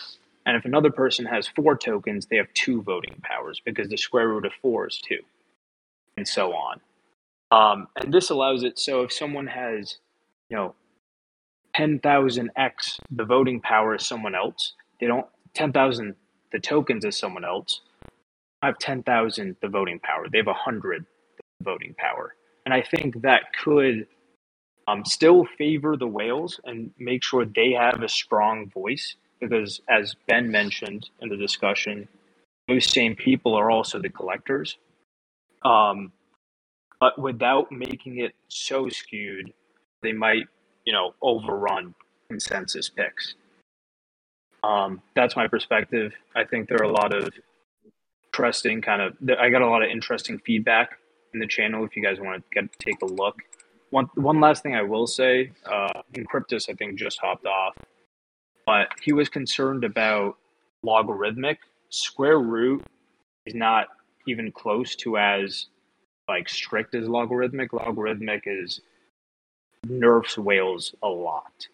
Speaker 3: And if another person has four tokens, they have two voting powers because the square root of four is two, and so on. Um, and this allows it so if someone has, you know, 10,000x the voting power is someone else, they don't, 10,000 the tokens is someone else, I have 10,000 the voting power. They have 100 the voting power. And I think that could um, still favor the whales and make sure they have a strong voice because, as Ben mentioned in the discussion, those same people are also the collectors. Um, but without making it so skewed, they might, you know, overrun consensus picks. Um, that's my perspective. I think there are a lot of interesting kind of. I got a lot of interesting feedback in the channel. If you guys want to get take a look. One one last thing I will say, uh, Encryptus I think just hopped off, but he was concerned about logarithmic. Square root is not even close to as like strict as logarithmic. Logarithmic is nerfs whales a lot.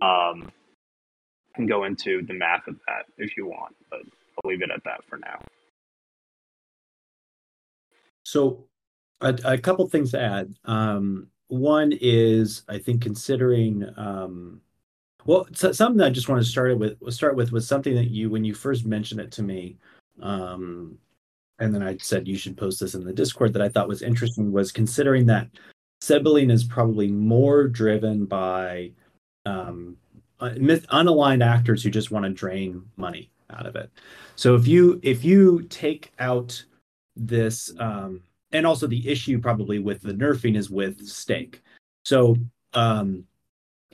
Speaker 3: Um, can go into the math of that if you want, but I'll leave it at that for now.
Speaker 2: So, a, a couple things to add. Um, one is, I think, considering. Um, well, something that I just want to start with. Start with was something that you, when you first mentioned it to me, um, and then I said you should post this in the Discord that I thought was interesting was considering that Sybilling is probably more driven by um, unaligned actors who just want to drain money out of it. So if you if you take out this um, and also the issue probably with the nerfing is with stake. So um,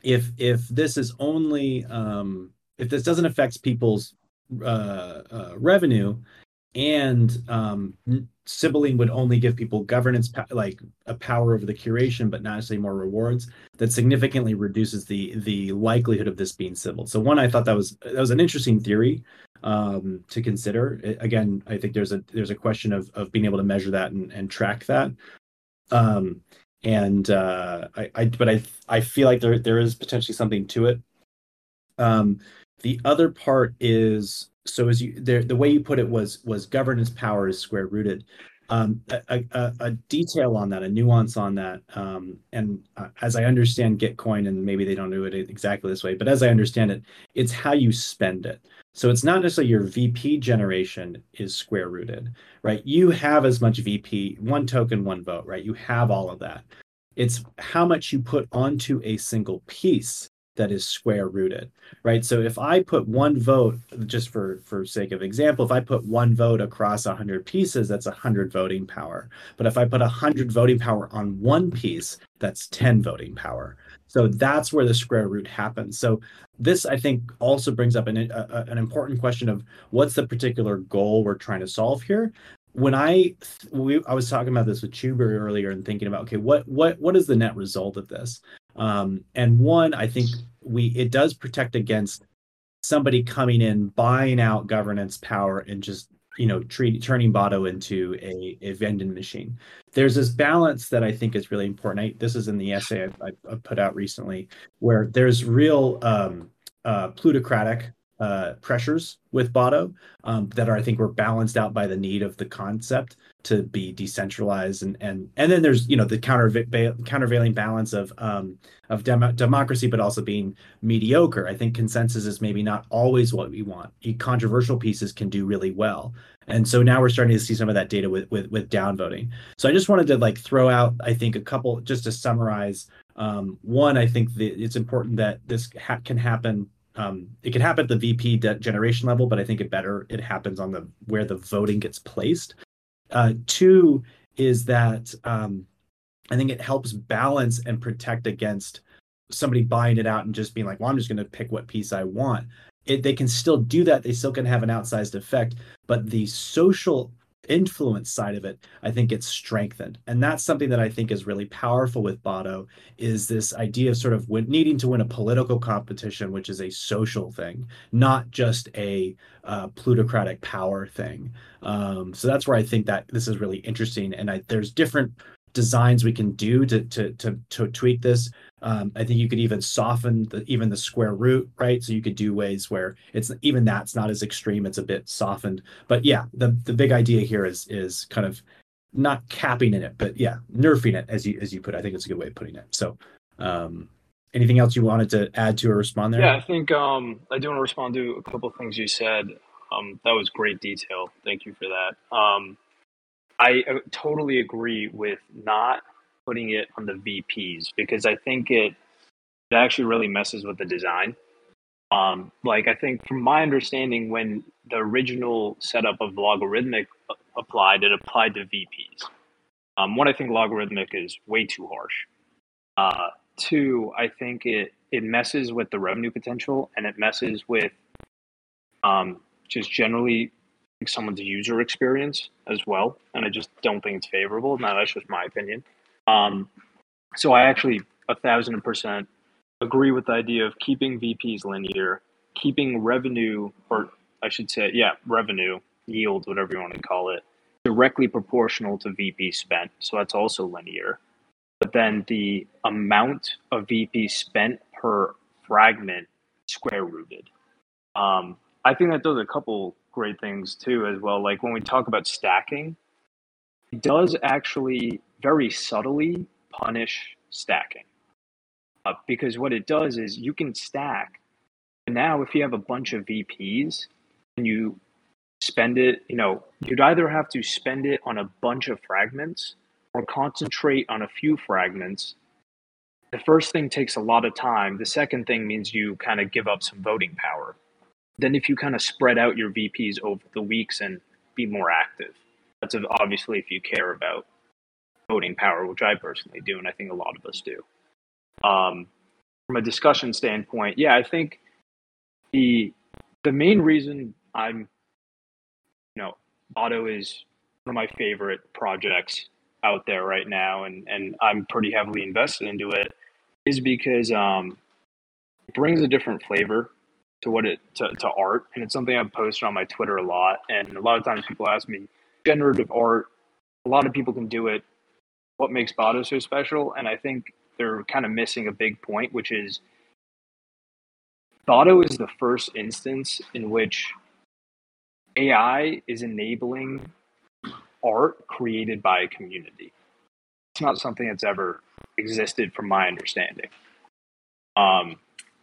Speaker 2: if if this is only um, if this doesn't affect people's uh, uh, revenue and um, Sybilling would only give people governance, like a power over the curation, but not necessarily more rewards. That significantly reduces the the likelihood of this being Sybil. So one, I thought that was that was an interesting theory um, to consider. Again, I think there's a there's a question of of being able to measure that and, and track that. Um, and uh, I, I but I I feel like there there is potentially something to it. Um, the other part is so as you the, the way you put it was was governance power is square rooted. Um, a, a, a, detail on that a nuance on that um, and uh, as i understand gitcoin and maybe they don't do it exactly this way but as i understand it it's how you spend it. So it's not necessarily your vp generation is square rooted right? You have as much vp one token one vote right? You have all of that. It's how much you put onto a single piece that is square rooted right? So if i put one vote just for for sake of example if i put one vote across 100 pieces that's 100 voting power. But if i put 100 voting power on one piece that's 10 voting power. So that's where the square root happens. So this i think also brings up an, a, an important question of what's the particular goal we're trying to solve here. When I we I was talking about this with choobie earlier and thinking about okay what what what is the net result of this um, and one, I think we it does protect against somebody coming in, buying out governance power, and just you know treat, turning Botto into a, a vending machine. There's this balance that I think is really important. I, this is in the essay I, I, put out recently, where there's real um, uh, plutocratic uh, pressures with Botto um, that are I think were balanced out by the need of the concept to be decentralized and and and then there's you know the counter countervailing balance of um, of dem- democracy but also being mediocre. I think consensus is maybe not always what we want. Controversial pieces can do really well. And so now we're starting to see some of that data with with, with downvoting. So I just wanted to like throw out I think a couple just to summarize um, one, I think that it's important that this ha- can happen um, it can happen at the VP de- generation level, but I think it better it happens on the where the voting gets placed. Uh, two is that um, I think it helps balance and protect against somebody buying it out and just being like, well, I'm just going to pick what piece I want. It, they can still do that. They still can have an outsized effect, but the social influence side of it, I think it's strengthened. And that's something that I think is really powerful with Botto is this idea of sort of win- needing to win a political competition, which is a social thing, not just a uh, plutocratic power thing. Um, so that's where I think that this is really interesting. And I, there's different designs we can do to to to, to tweak this. Um, I think you could even soften the, even the square root, right? So you could do ways where it's even that's not as extreme; it's a bit softened. But yeah, the the big idea here is is kind of not capping in it, but yeah, nerfing it as you as you put. It. I think it's a good way of putting it. So, um, anything else you wanted to add to or respond there?
Speaker 3: Yeah, I think um, I do want to respond to a couple of things you said. Um, that was great detail. Thank you for that. Um, I totally agree with not putting it on the VPs because I think it it actually really messes with the design. Um, like I think from my understanding, when the original setup of logarithmic applied, it applied to VPs. Um, one, I think logarithmic is way too harsh. Uh, two, I think it it messes with the revenue potential and it messes with um, just generally someone's user experience as well, and I just don't think it's favorable. Now that's just my opinion. Um, so I actually a thousand percent agree with the idea of keeping VPs linear, keeping revenue, or I should say, yeah, revenue yield, whatever you want to call it, directly proportional to VP spent. So that's also linear. But then the amount of VP spent per fragment square rooted. Um, I think that does a couple great things too as well. Like when we talk about stacking, it does actually very subtly punish stacking. Uh, because what it does is you can stack. And now if you have a bunch of VPs and you spend it, you know, you'd either have to spend it on a bunch of fragments or concentrate on a few fragments. The first thing takes a lot of time. The second thing means you kind of give up some voting power then if you kind of spread out your VPs over the weeks and be more active, that's obviously if you care about voting power, which I personally do, and I think a lot of us do. Um, from a discussion standpoint, yeah, I think the the main reason I'm, you know, Botto is one of my favorite projects out there right now, and and I'm pretty heavily invested into it, is because um, it brings a different flavor to what it to, to art and it's something i've posted on my twitter a lot and a lot of times people ask me generative art a lot of people can do it what makes Botto so special and i think they're kind of missing a big point which is Botto is the first instance in which ai is enabling art created by a community it's not something that's ever existed from my understanding um,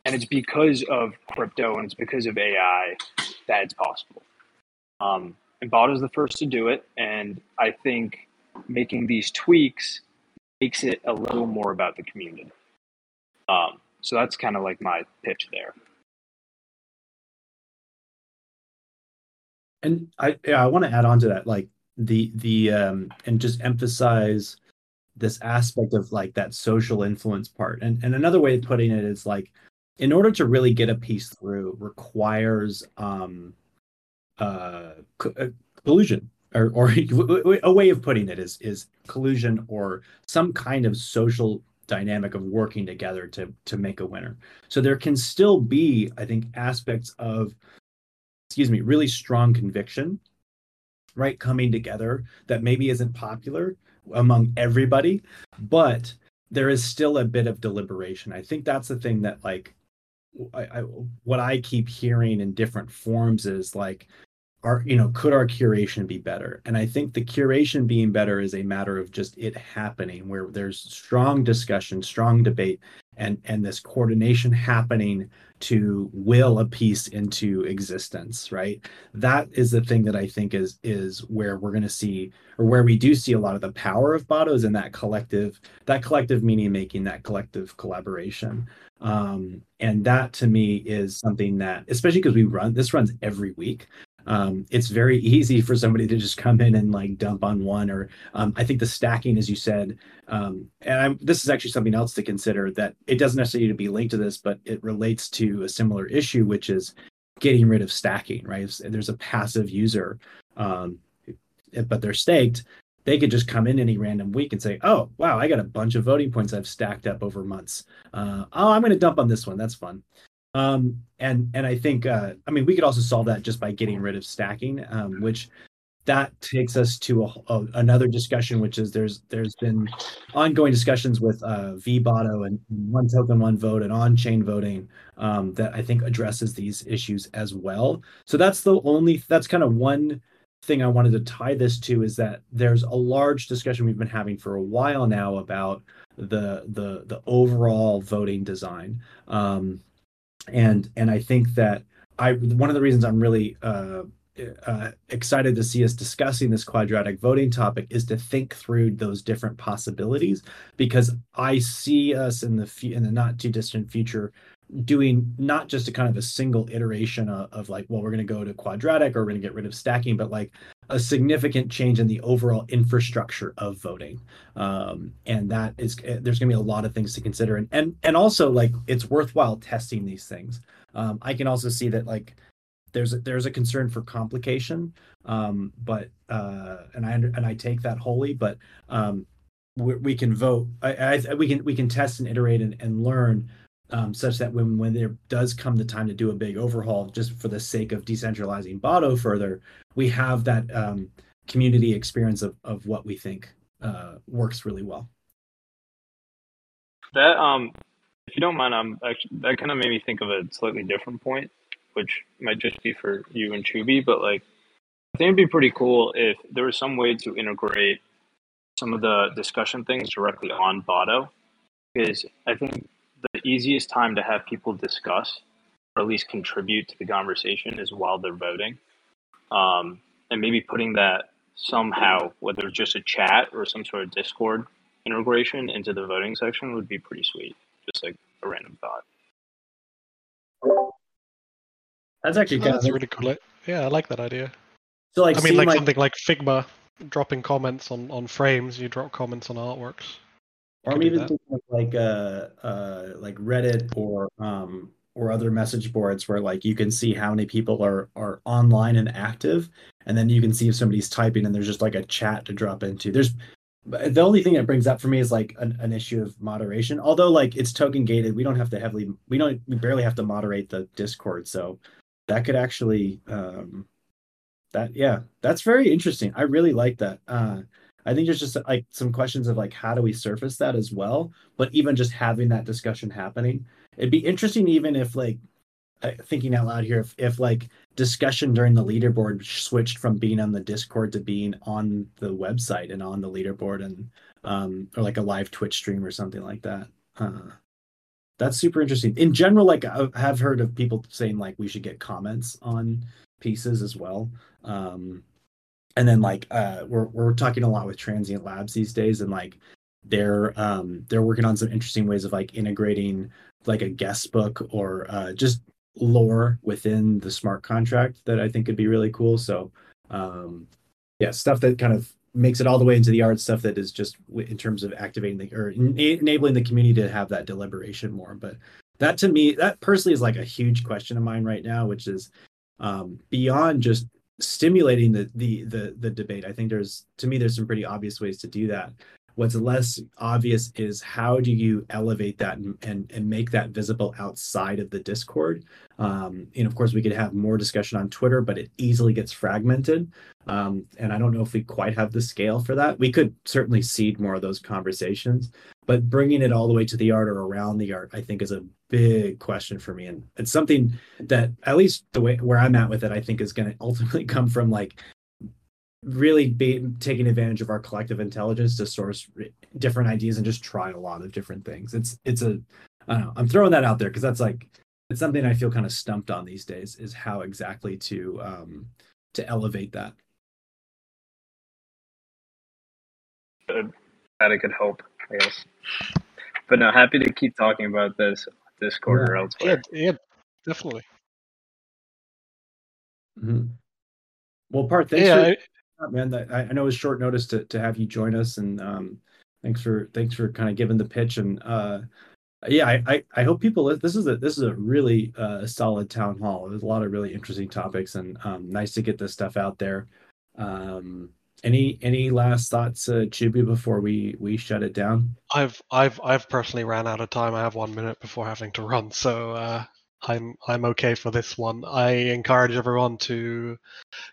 Speaker 3: and it's because of crypto and it's because of AI that it's possible. Um, and Botto is the first to do it, and I think making these tweaks makes it a little more about the community. Um, so that's kind of like my pitch there.
Speaker 2: And I yeah, I want to add on to that, like the the um and just emphasize this aspect of like that social influence part. And and another way of putting it is like in order to really get a piece through requires um, uh, uh, collusion or, or a way of putting it is is collusion or some kind of social dynamic of working together to to make a winner. So there can still be i think aspects of excuse me really strong conviction right coming together that maybe isn't popular among everybody but there is still a bit of deliberation. I think that's the thing that like I, I, what I keep hearing in different forms is like, our you know, could our curation be better? And I think the curation being better is a matter of just it happening, where there's strong discussion, strong debate, and and this coordination happening to will a piece into existence right that is the thing that i think is is where we're going to see or where we do see a lot of the power of Bottos in that collective that collective meaning making that collective collaboration um, and that to me is something that especially because we run this runs every week um, it's very easy for somebody to just come in and like dump on one. Or um, I think the stacking, as you said, um, and I'm, this is actually something else to consider that it doesn't necessarily need to be linked to this, but it relates to a similar issue, which is getting rid of stacking. Right? If there's a passive user, um, but they're staked, they could just come in any random week and say, "Oh, wow, I got a bunch of voting points I've stacked up over months. Uh, oh, I'm going to dump on this one. That's fun." Um, and and I think uh, I mean we could also solve that just by getting rid of stacking, um, which that takes us to a, a, another discussion, which is there's there's been ongoing discussions with uh, VBOTO and one token one vote and on chain voting um, that I think addresses these issues as well. So that's the only that's kind of one thing I wanted to tie this to is that there's a large discussion we've been having for a while now about the the the overall voting design. Um, and and I think that I one of the reasons I'm really uh, uh, excited to see us discussing this quadratic voting topic is to think through those different possibilities because I see us in the in the not too distant future doing not just a kind of a single iteration of, of like well we're going to go to quadratic or we're going to get rid of stacking but like a significant change in the overall infrastructure of voting. Um, and that is eh, there's going to be a lot of things to consider. And and and also like it's worthwhile testing these things. Um, i can also see that like there's a, there's a concern for complication. Um, but uh, and i and i take that wholly but um, we, we, can vote I, I, we can we can test and iterate and, and learn um, such that when when there does come the time to do a big overhaul, just for the sake of decentralizing Botto further, we have that um, community experience of of what we think uh, works really well.
Speaker 3: That um, if you don't mind, um, that kind of made me think of a slightly different point, which might just be for you and choobie, but like, I think it'd be pretty cool if there was some way to integrate some of the discussion things directly on Botto, because I think the easiest time to have people discuss or at least contribute to the conversation is while they're voting. Um, and maybe putting that somehow, whether it's just a chat or some sort of Discord integration into the voting section would be pretty sweet. Just like a random thought.
Speaker 2: That's actually
Speaker 1: oh, that's really cool. Yeah, I like that idea.
Speaker 2: So like,
Speaker 1: I mean, like, like something like Figma dropping comments on on frames. You drop comments on artworks
Speaker 2: or I'm even thinking of like uh uh like Reddit or um or other message boards where like you can see how many people are are online and active and then you can see if somebody's typing and there's just like a chat to drop into. There's the only thing that brings up for me is like an, an issue of moderation. Although like it's token gated we don't have to heavily we don't we barely have to moderate the discord so that could actually um that yeah that's very interesting. I really like that. Uh I think there's just like some questions of like how do we surface that as well. But even just having that discussion happening, it'd be interesting even if like thinking out loud here if, if like discussion during the leaderboard switched from being on the discord to being on the website and on the leaderboard and um or like a live twitch stream or something like that. Uh, that's super interesting. In general like i have heard of people saying like we should get comments on pieces as well. Um and then like uh we're we're talking a lot with transient labs these days and like they're um they're working on some interesting ways of like integrating like a guest book or uh just lore within the smart contract that I think could be really cool. So um yeah, stuff that kind of makes it all the way into the art stuff that is just in terms of activating the or enabling the community to have that deliberation more. But that to me, that personally is like a huge question of mine right now, which is um, beyond just stimulating the, the the the debate. I think there's to me there's some pretty obvious ways to do that. What's less obvious is how do you elevate that and, and, and make that visible outside of the Discord? Um, and of course, we could have more discussion on Twitter, but it easily gets fragmented. Um, and I don't know if we quite have the scale for that. We could certainly seed more of those conversations, but bringing it all the way to the art or around the art, I think, is a big question for me. And it's something that, at least the way where I'm at with it, I think is going to ultimately come from like really be taking advantage of our collective intelligence to source different ideas and just try a lot of different things. It's it's a I don't know. I'm throwing that out there because that's like it's something I feel kind of stumped on these days is how exactly to um to elevate that.
Speaker 3: That it could help, I guess. But no, happy to keep talking about this Discord
Speaker 1: yeah.
Speaker 3: or elsewhere.
Speaker 1: Yeah, yeah definitely.
Speaker 2: Mm-hmm. Well, Parth thanks
Speaker 1: yeah,
Speaker 2: for man. That I, I know it's short notice to, to have you join us, and um, thanks for thanks for kind of giving the pitch. And uh, yeah, I, I, I hope people. This is a this is a really uh, solid town hall. There's a lot of really interesting topics, and um, nice to get this stuff out there. Um, any any last thoughts, uh, choobie, before we we shut it down?
Speaker 1: I've I've I've personally ran out of time. I have one minute before having to run, so uh, I'm I'm okay for this one. I encourage everyone to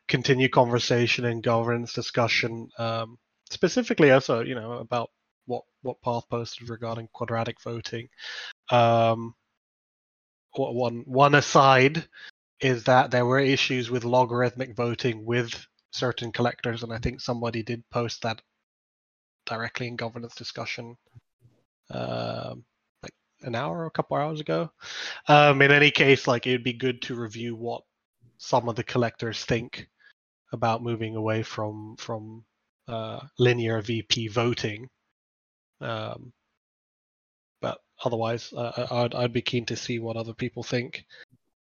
Speaker 1: continue conversation and governance discussion, um, specifically also you know about what what Parth posted regarding quadratic voting. Um, one one aside is that there were issues with logarithmic voting with certain collectors, and I think somebody did post that directly in governance discussion, um, like an hour or a couple hours ago. Um, in any case, like it'd be good to review what some of the collectors think about moving away from from uh, linear VP voting. Um, but otherwise, uh, I'd I'd be keen to see what other people think.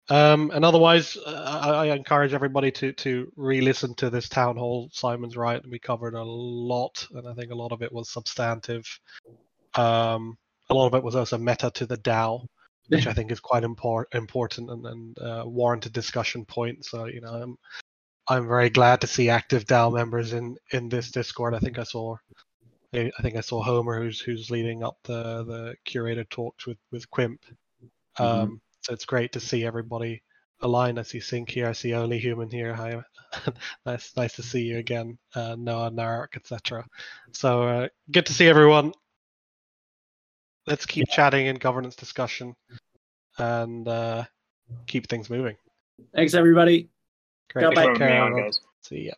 Speaker 1: Um, and otherwise, uh, I, I, encourage everybody to to re-listen to this town hall. Simon's right; we covered a lot, and I think a lot of it was substantive. Um, a lot of it was also meta to the DAO, which I think is quite impor- important and, and uh, warranted discussion point. So you know, I'm I'm very glad to see active DAO members in in this Discord. I think I saw. I think I saw Homer, who's who's leading up the the curated talks with with Quimp. Mm-hmm. Um, mm-hmm so it's great to see everybody align. I see Sync here. I see Only Human here. Hi, nice, nice to see you again, uh, Noah, Narek, etc. So uh, good to see everyone. Let's keep yeah. chatting in governance discussion and uh, keep things moving.
Speaker 2: Thanks, everybody.
Speaker 1: Great. Take care. See ya.